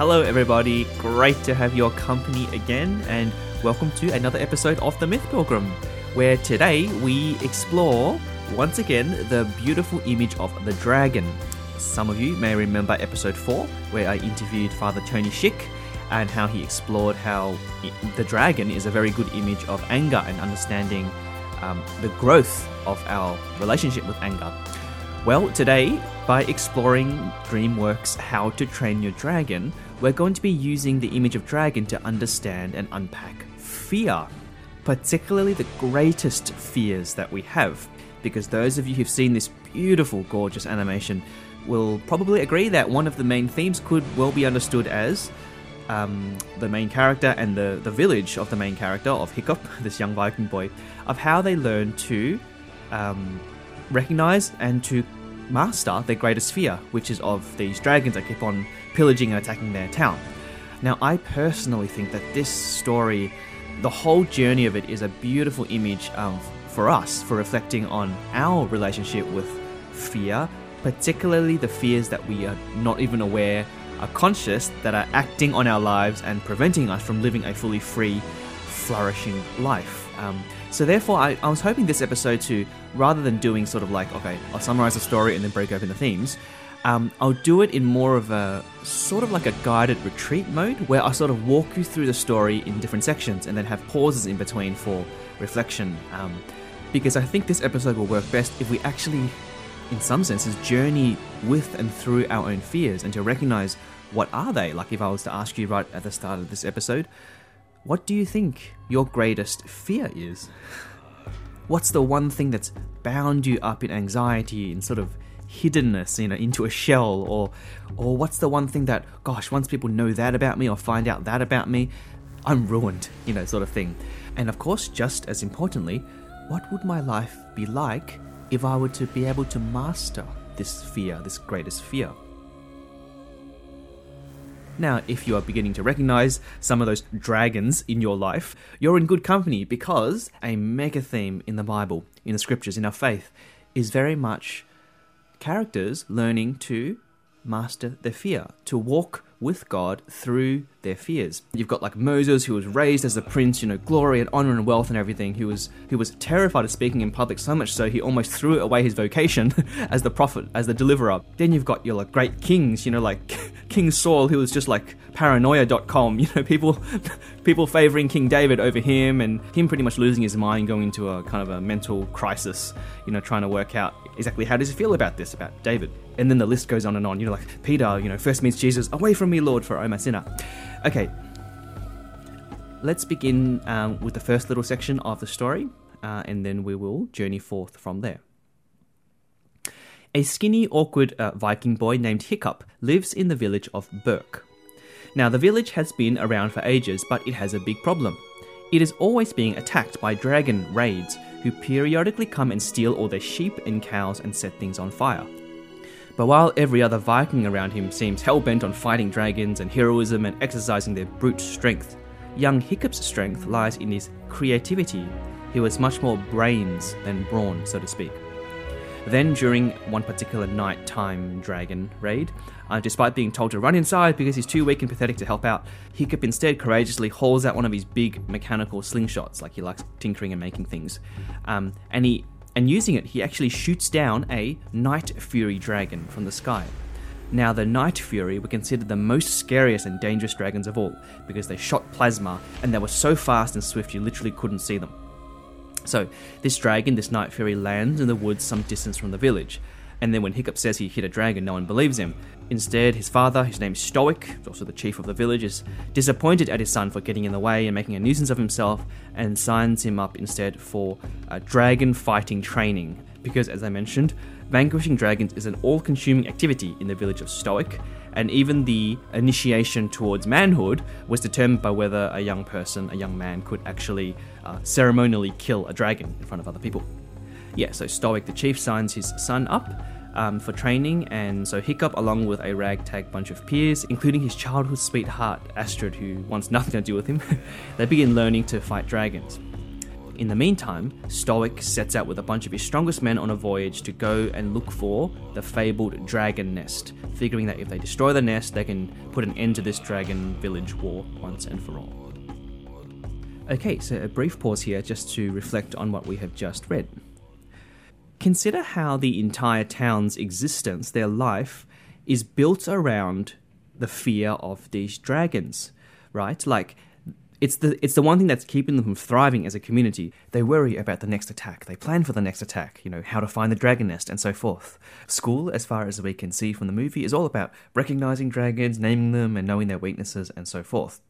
Hello, everybody. Great to have your company again, and welcome to another episode of The Myth Pilgrim, where today we explore once again the beautiful image of the dragon. Some of you may remember episode 4, where I interviewed Father Tony Schick and how he explored how the dragon is a very good image of anger and understanding um, the growth of our relationship with anger. Well, today, by exploring DreamWorks' How to Train Your Dragon, we're going to be using the image of dragon to understand and unpack fear, particularly the greatest fears that we have. Because those of you who've seen this beautiful, gorgeous animation will probably agree that one of the main themes could well be understood as um, the main character and the, the village of the main character of Hiccup, this young Viking boy, of how they learn to um, recognize and to master their greatest fear, which is of these dragons that keep on pillaging and attacking their town. Now, I personally think that this story, the whole journey of it, is a beautiful image um, for us for reflecting on our relationship with fear, particularly the fears that we are not even aware are conscious that are acting on our lives and preventing us from living a fully free, flourishing life. Um, so therefore, I, I, was hoping this episode to, rather than doing sort of like, okay, I'll summarize the story and then break open the themes, um, I'll do it in more of a sort of like a guided retreat mode where I sort of walk you through the story in different sections and then have pauses in between for reflection. Um, because I think this episode will work best if we actually, in some senses, journey with and through our own fears and to recognize what are they. Like if I was to ask you right at the start of this episode, what do you think your greatest fear is? What's the one thing that's bound you up in anxiety and sort of hiddenness, you know, into a shell, or or what's the one thing that, gosh, once people know that about me or find out that about me, I'm ruined, you know, sort of thing. And of course, just as importantly, what would my life be like if I were to be able to master this fear, this greatest fear? Now, if you are beginning to recognize some of those dragons in your life, you're in good company because a mega theme in the Bible, in the scriptures, in our faith, is very much characters learning to master their fear, to walk with God through their fears. You've got like Moses, who was raised as a prince, you know, glory and honor and wealth and everything. Who was who was terrified of speaking in public so much so he almost threw away his vocation as the prophet, as the deliverer. Then you've got your like great kings, you know, like King Saul, who was just like paranoia.com, you know, people people favoring King David over him and him pretty much losing his mind, going into a kind of a mental crisis, you know, trying to work out exactly how does he feel about this, about David. And then the list goes on and on. You know, like Peter, you know, first meets Jesus, away from me, Lord, for I'm a sinner. Okay, let's begin um, with the first little section of the story, uh, and then we will journey forth from there. A skinny, awkward uh, Viking boy named Hiccup lives in the village of Berk. Now, the village has been around for ages, but it has a big problem. It is always being attacked by dragon raids, who periodically come and steal all their sheep and cows and set things on fire. But while every other Viking around him seems hell bent on fighting dragons and heroism and exercising their brute strength, young Hiccup's strength lies in his creativity. He was much more brains than brawn, so to speak. Then, during one particular nighttime dragon raid, uh, despite being told to run inside because he's too weak and pathetic to help out, Hiccup instead courageously hauls out one of his big mechanical slingshots, like he likes tinkering and making things. Um, and he and using it, he actually shoots down a Night Fury dragon from the sky. Now, the Night Fury were considered the most scariest and dangerous dragons of all because they shot plasma and they were so fast and swift you literally couldn't see them. So, this dragon, this Night Fury, lands in the woods some distance from the village. And then when Hiccup says he hit a dragon, no one believes him. Instead, his father, his name's Stoic, also the chief of the village, is disappointed at his son for getting in the way and making a nuisance of himself and signs him up instead for uh, dragon fighting training because, as I mentioned, vanquishing dragons is an all consuming activity in the village of Stoic, and even the initiation towards manhood was determined by whether a young person, a young man, could actually uh, ceremonially kill a dragon in front of other people. Yeah, so Stoic the chief signs his son up um, for training, and so Hiccup, along with a ragtag bunch of peers, including his childhood sweetheart Astrid, who wants nothing to do with him, they begin learning to fight dragons. In the meantime, Stoic sets out with a bunch of his strongest men on a voyage to go and look for the fabled dragon nest, figuring that if they destroy the nest, they can put an end to this dragon village war once and for all. Okay, so a brief pause here just to reflect on what we have just read. Consider how the entire town's existence, their life, is built around the fear of these dragons, right? Like, it's the it's the one thing that's keeping them from thriving as a community. They worry about the next attack. They plan for the next attack. You know how to find the dragon nest and so forth. School, as far as we can see from the movie, is all about recognizing dragons, naming them, and knowing their weaknesses and so forth.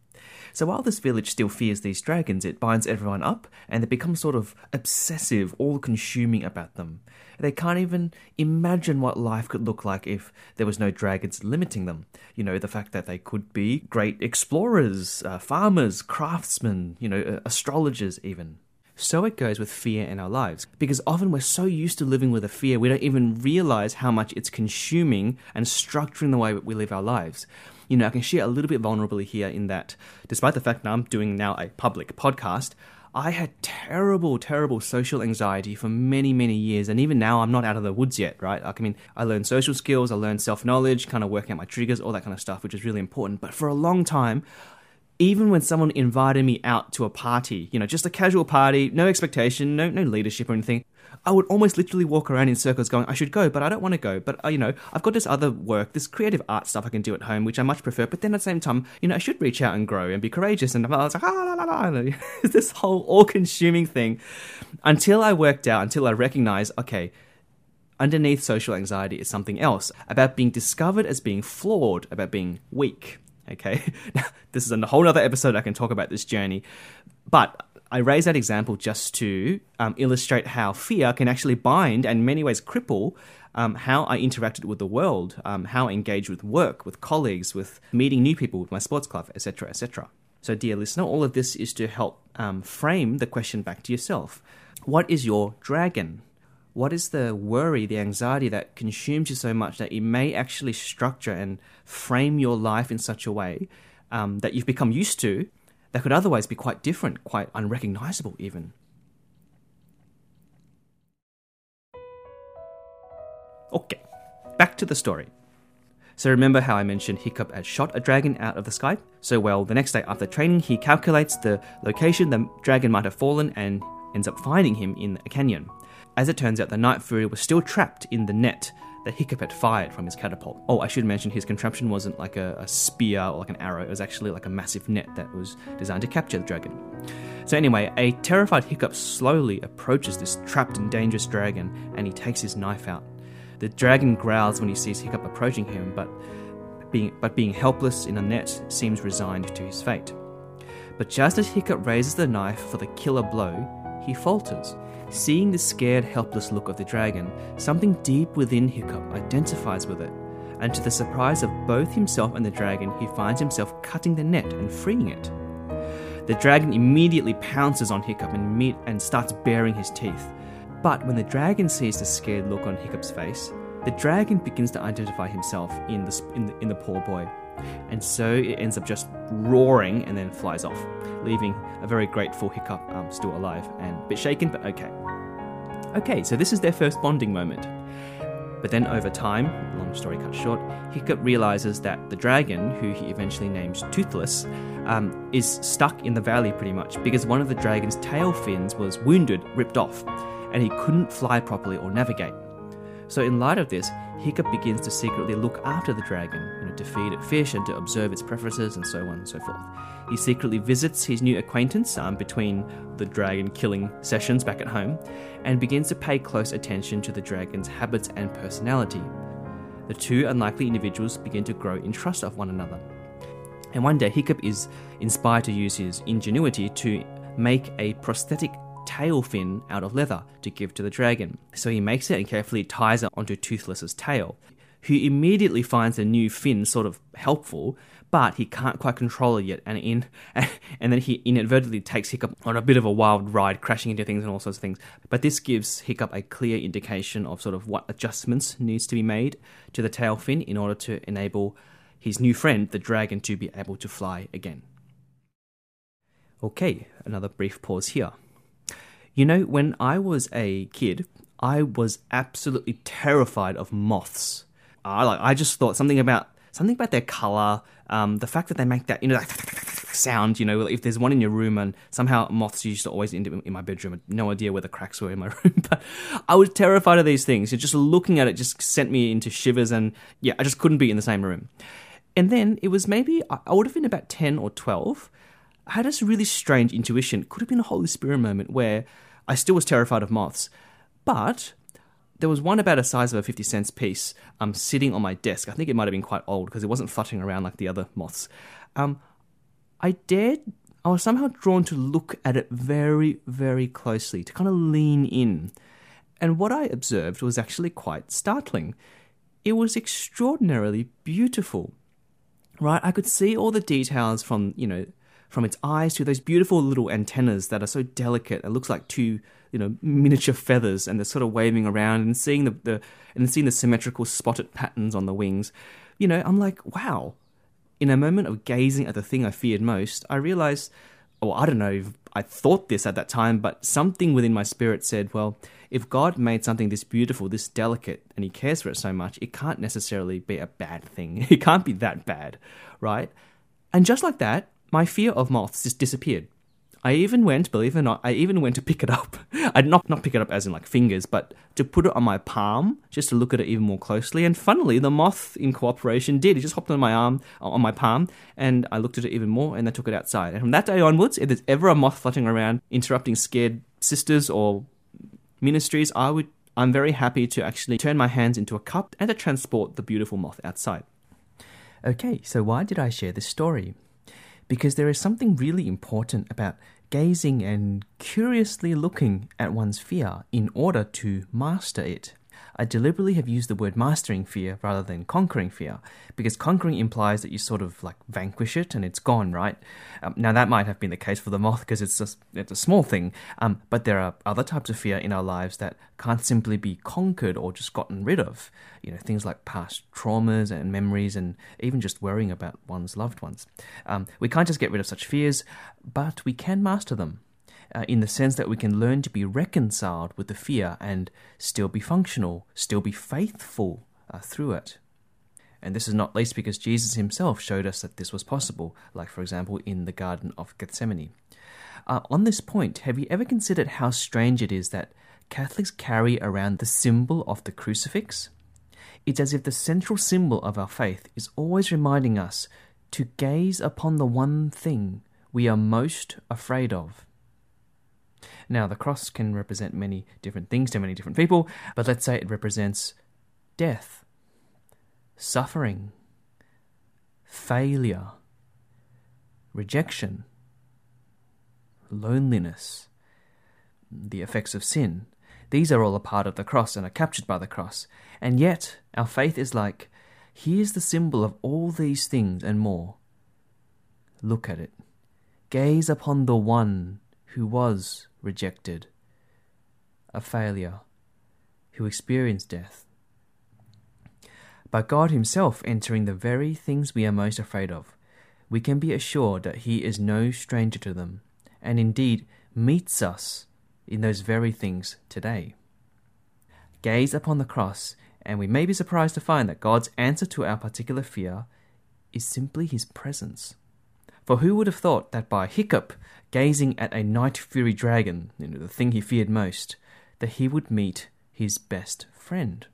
So while this village still fears these dragons, it binds everyone up and they become sort of obsessive, all consuming about them. They can't even imagine what life could look like if there was no dragons limiting them. You know, the fact that they could be great explorers, uh, farmers, craftsmen, you know, uh, astrologers even. So it goes with fear in our lives. Because often we're so used to living with a fear, we don't even realize how much it's consuming and structuring the way we live our lives you know, I can share a little bit vulnerably here in that despite the fact that I'm doing now a public podcast, I had terrible, terrible social anxiety for many, many years. And even now, I'm not out of the woods yet, right? Like, I mean, I learned social skills, I learned self knowledge, kind of working out my triggers, all that kind of stuff, which is really important. But for a long time, even when someone invited me out to a party, you know, just a casual party, no expectation, no no leadership or anything, I would almost literally walk around in circles going, I should go, but I don't want to go. But, uh, you know, I've got this other work, this creative art stuff I can do at home, which I much prefer. But then at the same time, you know, I should reach out and grow and be courageous. And I was like, ah, la, la, la. this whole all consuming thing until I worked out, until I recognized, okay, underneath social anxiety is something else about being discovered as being flawed, about being weak. Okay, now this is a whole other episode I can talk about this journey, but I raise that example just to um, illustrate how fear can actually bind and in many ways cripple um, how I interacted with the world, um, how I engaged with work, with colleagues, with meeting new people, with my sports club, etc., etc. So, dear listener, all of this is to help um, frame the question back to yourself. What is your dragon? What is the worry, the anxiety that consumes you so much that it may actually structure and frame your life in such a way um, that you've become used to that could otherwise be quite different, quite unrecognizable even. Okay, back to the story. So remember how I mentioned Hiccup had shot a dragon out of the sky? So well, the next day after training, he calculates the location the dragon might have fallen and ends up finding him in a canyon. As it turns out, the Night Fury was still trapped in the net that Hiccup had fired from his catapult. Oh, I should mention his contraption wasn't like a, a, spear or like an arrow, it was actually like a massive net that was designed to capture the dragon. So, anyway, a terrified Hiccup slowly approaches this trapped and dangerous dragon and he takes his knife out. The dragon growls when he sees Hiccup approaching him, but being, but being helpless in a net seems resigned to his fate. But just as Hiccup raises the knife for the killer blow, he falters Seeing the scared, helpless look of the dragon, something deep within Hiccup identifies with it, and to the surprise of both himself and the dragon, he finds himself cutting the net and freeing it. The dragon immediately pounces on Hiccup and, meet, and starts baring his teeth. But when the dragon sees the scared look on Hiccup's face, the dragon begins to identify himself in the, in the, in the poor boy. And so it ends up just roaring and then flies off, leaving a very grateful Hiccup um, still alive and a bit shaken, but okay. Okay, so this is their first bonding moment. But then over time, long story cut short, Hiccup realizes that the dragon, who he eventually names Toothless, um, is stuck in the valley pretty much because one of the dragon's tail fins was wounded, ripped off, and he couldn't fly properly or navigate. So, in light of this, Hiccup begins to secretly look after the dragon, you know, to feed it fish and to observe its preferences and so on and so forth. He secretly visits his new acquaintance um, between the dragon killing sessions back at home and begins to pay close attention to the dragon's habits and personality. The two unlikely individuals begin to grow in trust of one another. And one day, Hiccup is inspired to use his ingenuity to make a prosthetic tail fin out of leather to give to the dragon. So he makes it and carefully ties it onto Toothless's tail, who immediately finds the new fin sort of helpful, but he can't quite control it yet, and in and then he inadvertently takes Hiccup on a bit of a wild ride, crashing into things and all sorts of things. But this gives Hiccup a clear indication of sort of what adjustments needs to be made to the tail fin in order to enable his new friend, the dragon, to be able to fly again. Okay, another brief pause here. You know, when I was a kid, I was absolutely terrified of moths. I like I just thought something about something about their color, um, the fact that they make that you know sound. You know, if there's one in your room, and somehow moths used to always end up in my bedroom. No idea where the cracks were in my room, but I was terrified of these things. Just looking at it just sent me into shivers, and yeah, I just couldn't be in the same room. And then it was maybe I would have been about ten or twelve. I had this really strange intuition. Could have been a Holy Spirit moment where I still was terrified of moths, but there was one about a size of a 50 cents piece um, sitting on my desk. I think it might have been quite old because it wasn't fluttering around like the other moths. Um, I dared, I was somehow drawn to look at it very, very closely, to kind of lean in. And what I observed was actually quite startling. It was extraordinarily beautiful, right? I could see all the details from, you know, from its eyes to those beautiful little antennas that are so delicate. It looks like two you know miniature feathers and they're sort of waving around and seeing the, the and seeing the symmetrical spotted patterns on the wings. You know i'm like wow. In a moment of gazing at the thing i feared most i realized oh, i don't know if i thought this at that time but something within my spirit said well if god made something this beautiful this delicate and he cares for it so much it can't necessarily be a bad thing. It can't be that bad right? And just like that my fear of moths just disappeared I even went, believe it or not, I even went to pick it up. I'd not not pick it up as in like fingers, but to put it on my palm just to look at it even more closely. And funnily, the moth in cooperation did. It just hopped on my arm, uh, on my palm, and I looked at it even more, and I took it outside. And from that day onwards, if there's ever a moth fluttering around interrupting scared sisters or ministries, I would. I'm very happy to actually turn my hands into a cup and to transport the beautiful moth outside. Okay, so why did I share this story? Because there is something really important about gazing and curiously looking at one's fear in order to master it. I deliberately have used the word mastering fear rather than conquering fear, because conquering implies that you sort of like vanquish it and it's gone, right? Um, now that might have been the case for the moth because it's a, it's a small thing, um, but there are other types of fear in our lives that can't simply be conquered or just gotten rid of. You know, things like past traumas and memories, and even just worrying about one's loved ones. Um, we can't just get rid of such fears, but we can master them uh, in the sense that we can learn to be reconciled with the fear and still be functional, still be faithful uh, through it. And this is not least because Jesus himself showed us that this was possible, like, for example, in the Garden of Gethsemane. Uh, on this point, have you ever considered how strange it is that Catholics carry around the symbol of the crucifix? It's as if the central symbol of our faith is always reminding us to gaze upon the one thing we are most afraid of. Now, the cross can represent many different things to many different people, but let's say it represents death, suffering, failure, rejection, loneliness, the effects of sin. These are all a part of the cross and are captured by the cross. And yet, our faith is like, here's the symbol of all these things and more. Look at it. Gaze upon the one who was rejected, a failure, who experienced death. By God Himself entering the very things we are most afraid of, we can be assured that He is no stranger to them, and indeed meets us in those very things today. Gaze upon the cross, and we may be surprised to find that God's answer to our particular fear is simply His presence. For who would have thought that by hiccup, gazing at a night fury dragon, you know, the thing he feared most, that he would meet his best friend?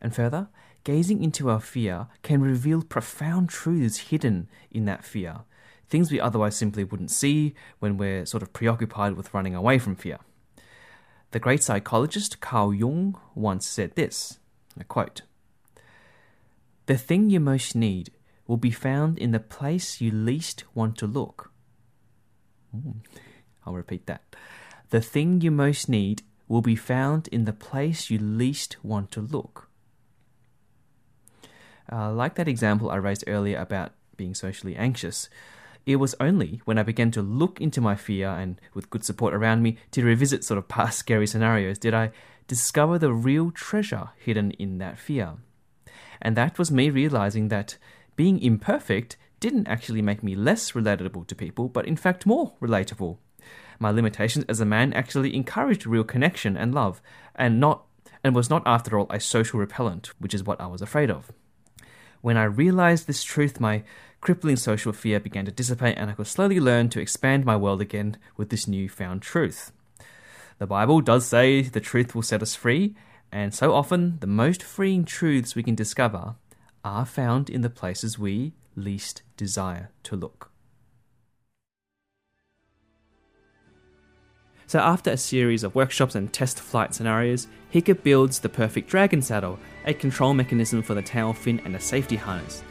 And further, gazing into our fear can reveal profound truths hidden in that fear, things we otherwise simply wouldn't see when we're sort of preoccupied with running away from fear. The great psychologist Carl Jung once said this I quote, The thing you most need will be found in the place you least want to look. I'll repeat that. The thing you most need will be found in the place you least want to look. Uh, like that example I raised earlier about being socially anxious, it was only when I began to look into my fear and with good support around me to revisit sort of past scary scenarios did I discover the real treasure hidden in that fear. And that was me realizing that being imperfect didn't actually make me less relatable to people, but in fact more relatable. My limitations as a man actually encouraged real connection and love, and not and was not after all a social repellent, which is what I was afraid of. When I realized this truth, my crippling social fear began to dissipate, and I could slowly learn to expand my world again with this newfound truth. The Bible does say the truth will set us free, and so often the most freeing truths we can discover are found in the places we least desire to look. So, after a series of workshops and test flight scenarios, Hiccup builds the perfect dragon saddle, a control mechanism for the tail fin, and a safety harness.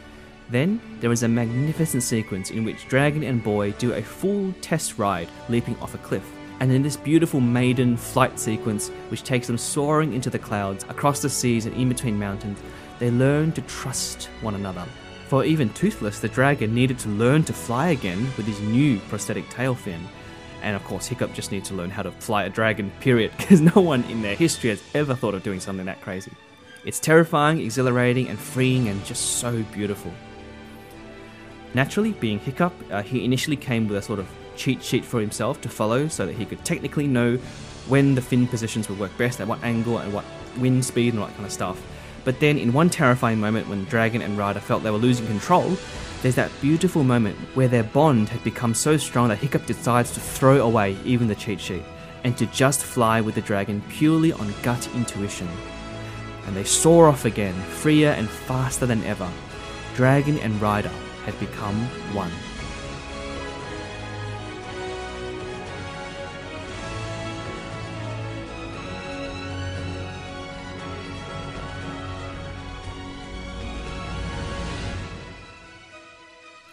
Then, there is a magnificent sequence in which Dragon and Boy do a full test ride leaping off a cliff. And in this beautiful maiden flight sequence, which takes them soaring into the clouds, across the seas, and in between mountains, they learn to trust one another. For even Toothless, the dragon needed to learn to fly again with his new prosthetic tail fin. And of course, Hiccup just needs to learn how to fly a dragon, period, because no one in their history has ever thought of doing something that crazy. It's terrifying, exhilarating, and freeing, and just so beautiful. Naturally, being Hiccup, uh, he initially came with a sort of cheat sheet for himself to follow so that he could technically know when the fin positions would work best, at what angle, and what wind speed, and all that kind of stuff. But then, in one terrifying moment when Dragon and Rider felt they were losing control, there's that beautiful moment where their bond had become so strong that Hiccup decides to throw away even the cheat sheet and to just fly with the dragon purely on gut intuition. And they soar off again, freer and faster than ever. Dragon and Rider had become one.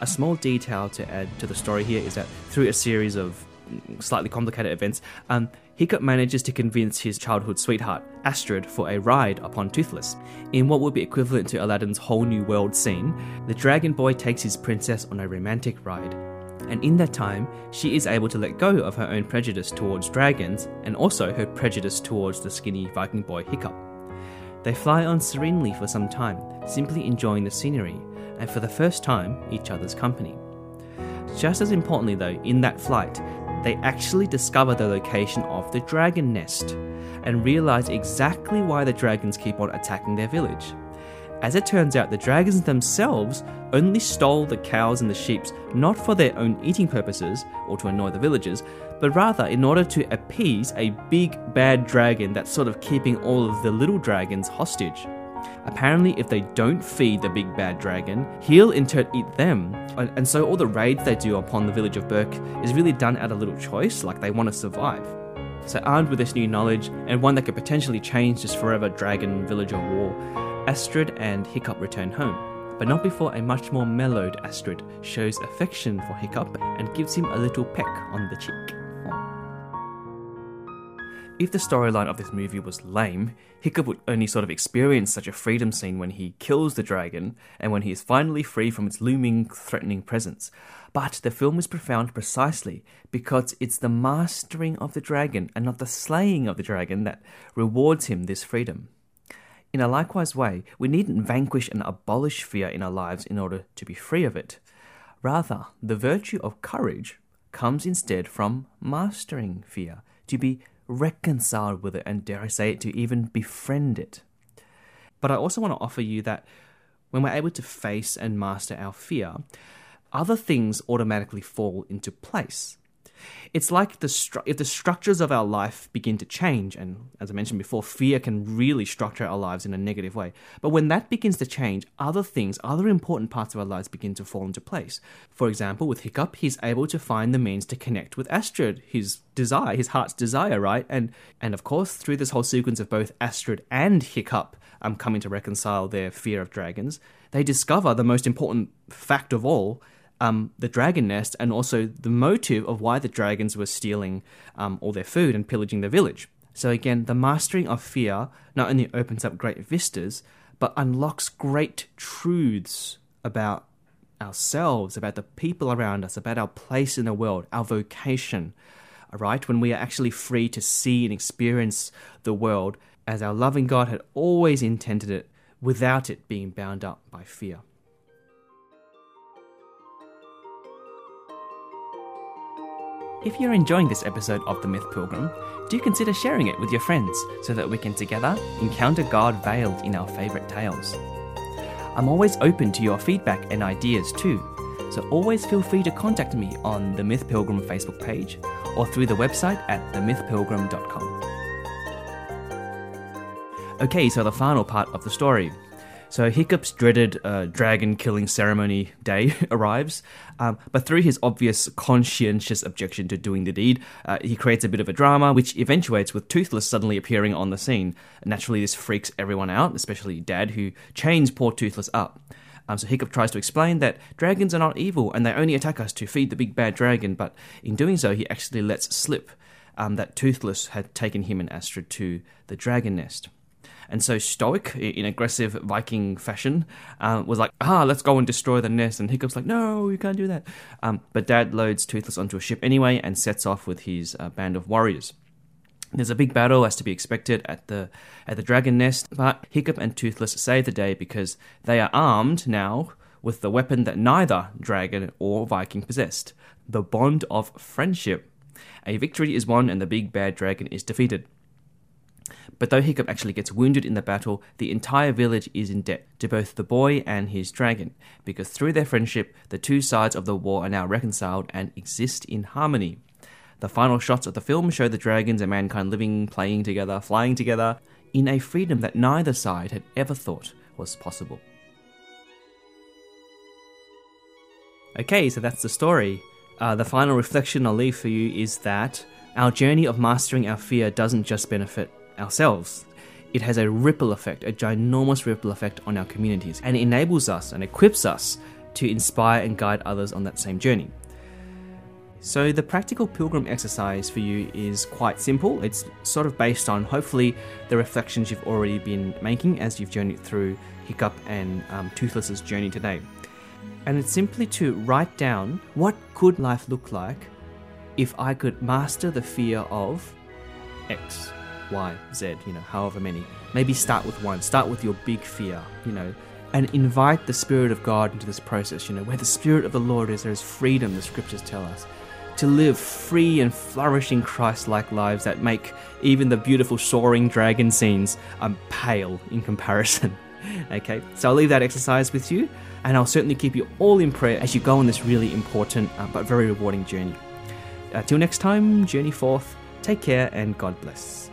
A small detail to add to the story here is that through a series of slightly complicated events, um, Hiccup manages to convince his childhood sweetheart, Astrid, for a ride upon Toothless. In what would be equivalent to Aladdin's whole new world scene, the dragon boy takes his princess on a romantic ride. And in that time, she is able to let go of her own prejudice towards dragons and also her prejudice towards the skinny Viking boy Hiccup. They fly on serenely for some time, simply enjoying the scenery, and for the first time, each other's company. Just as importantly, though, in that flight, they actually discover the location of the dragon nest and realize exactly why the dragons keep on attacking their village. As it turns out, the dragons themselves only stole the cows and the sheep not for their own eating purposes or to annoy the villagers, but rather in order to appease a big bad dragon that's sort of keeping all of the little dragons hostage. Apparently, if they don't feed the big bad dragon, he'll in turn eat them. And so all the raids they do upon the village of Berk is really done out of little choice, like they want to survive. So armed with this new knowledge, and one that could potentially change this forever dragon villager war, Astrid and Hiccup return home. But not before a much more mellowed Astrid shows affection for Hiccup and gives him a little peck on the cheek. If the storyline of this movie was lame, Hiccup would only sort of experience such a freedom scene when he kills the dragon and when he is finally free from its looming, threatening presence. But the film is profound precisely because it's the mastering of the dragon and not the slaying of the dragon that rewards him this freedom. In a likewise way, we needn't vanquish and abolish fear in our lives in order to be free of it. Rather, the virtue of courage comes instead from mastering fear, to be reconciled with it, and dare I say it, to even befriend it. But I also want to offer you that when we're able to face and master our fear, other things automatically fall into place. It's like the stru- if the structures of our life begin to change, and as I mentioned before, fear can really structure our lives in a negative way. But when that begins to change, other things, other important parts of our lives begin to fall into place. For example, with Hiccup, he's able to find the means to connect with Astrid, his desire, his heart's desire, right? And and of course, through this whole sequence of both Astrid and Hiccup um, coming to reconcile their fear of dragons, they discover the most important fact of all um, the dragon nest and also the motive of why the dragons were stealing um, all their food and pillaging the village. So, again, the mastering of fear not only opens up great vistas, but unlocks great truths about ourselves, about the people around us, about our place in the world, our vocation. Right, when we are actually free to see and experience the world as our loving God had always intended it without it being bound up by fear. If you're enjoying this episode of The Myth Pilgrim, do consider sharing it with your friends so that we can together encounter God veiled in our favourite tales. I'm always open to your feedback and ideas too, so always feel free to contact me on the Myth Pilgrim Facebook page or through the website at themythpilgrim.com. Okay, so the final part of the story. So Hiccup's dreaded uh, dragon killing ceremony day arrives, um, but through his obvious conscientious objection to doing the deed, uh, he creates a bit of a drama, which eventuates with Toothless suddenly appearing on the scene. Naturally, this freaks everyone out, especially Dad, who chains poor Toothless up. Um, so Hiccup tries to explain that dragons are not evil and they only attack us to feed the big bad dragon, but in doing so, he actually lets slip um, that Toothless had taken him and Astrid to the dragon nest. And so Stoic, in aggressive Viking fashion, uh, was like, ah, let's go and destroy the nest. And Hiccup's like, no, you can't do that. Um, but Dad loads Toothless onto a ship anyway and sets off with his uh, band of warriors. There's a big battle as to be expected at the at the dragon nest, but Hiccup and Toothless save the day because they are armed now with the weapon that neither dragon or Viking possessed, the bond of friendship. A victory is won and the big bad dragon is defeated. But though Hiccup actually gets wounded in the battle, the entire village is in debt to both the boy and his dragon, because through their friendship, the two sides of the war are now reconciled and exist in harmony. The final shots of the film show the dragons and mankind living, playing together, flying together, in a freedom that neither side had ever thought was possible. Okay, so that's the story. Uh, the final reflection I'll leave for you is that our journey of mastering our fear doesn't just benefit ourselves. It has a ripple effect, a ginormous ripple effect on our communities, and enables us and equips us to inspire and guide others on that same journey. So, the practical pilgrim exercise for you is quite simple. It's sort of based on hopefully the reflections you've already been making as you've journeyed through Hiccup and um, Toothless's journey today. And it's simply to write down what could life look like if I could master the fear of X. Y, Z, you know, however many. Maybe start with one, start with your big fear, you know, and invite the Spirit of God into this process. You know, where the Spirit of the Lord is, there is freedom, the scriptures tell us. To live free and flourishing Christ like lives that make even the beautiful soaring dragon scenes um, pale in comparison. okay, so I'll leave that exercise with you, and I'll certainly keep you all in prayer as you go on this really important uh, but very rewarding journey. Until uh, next time, journey forth, take care, and God bless.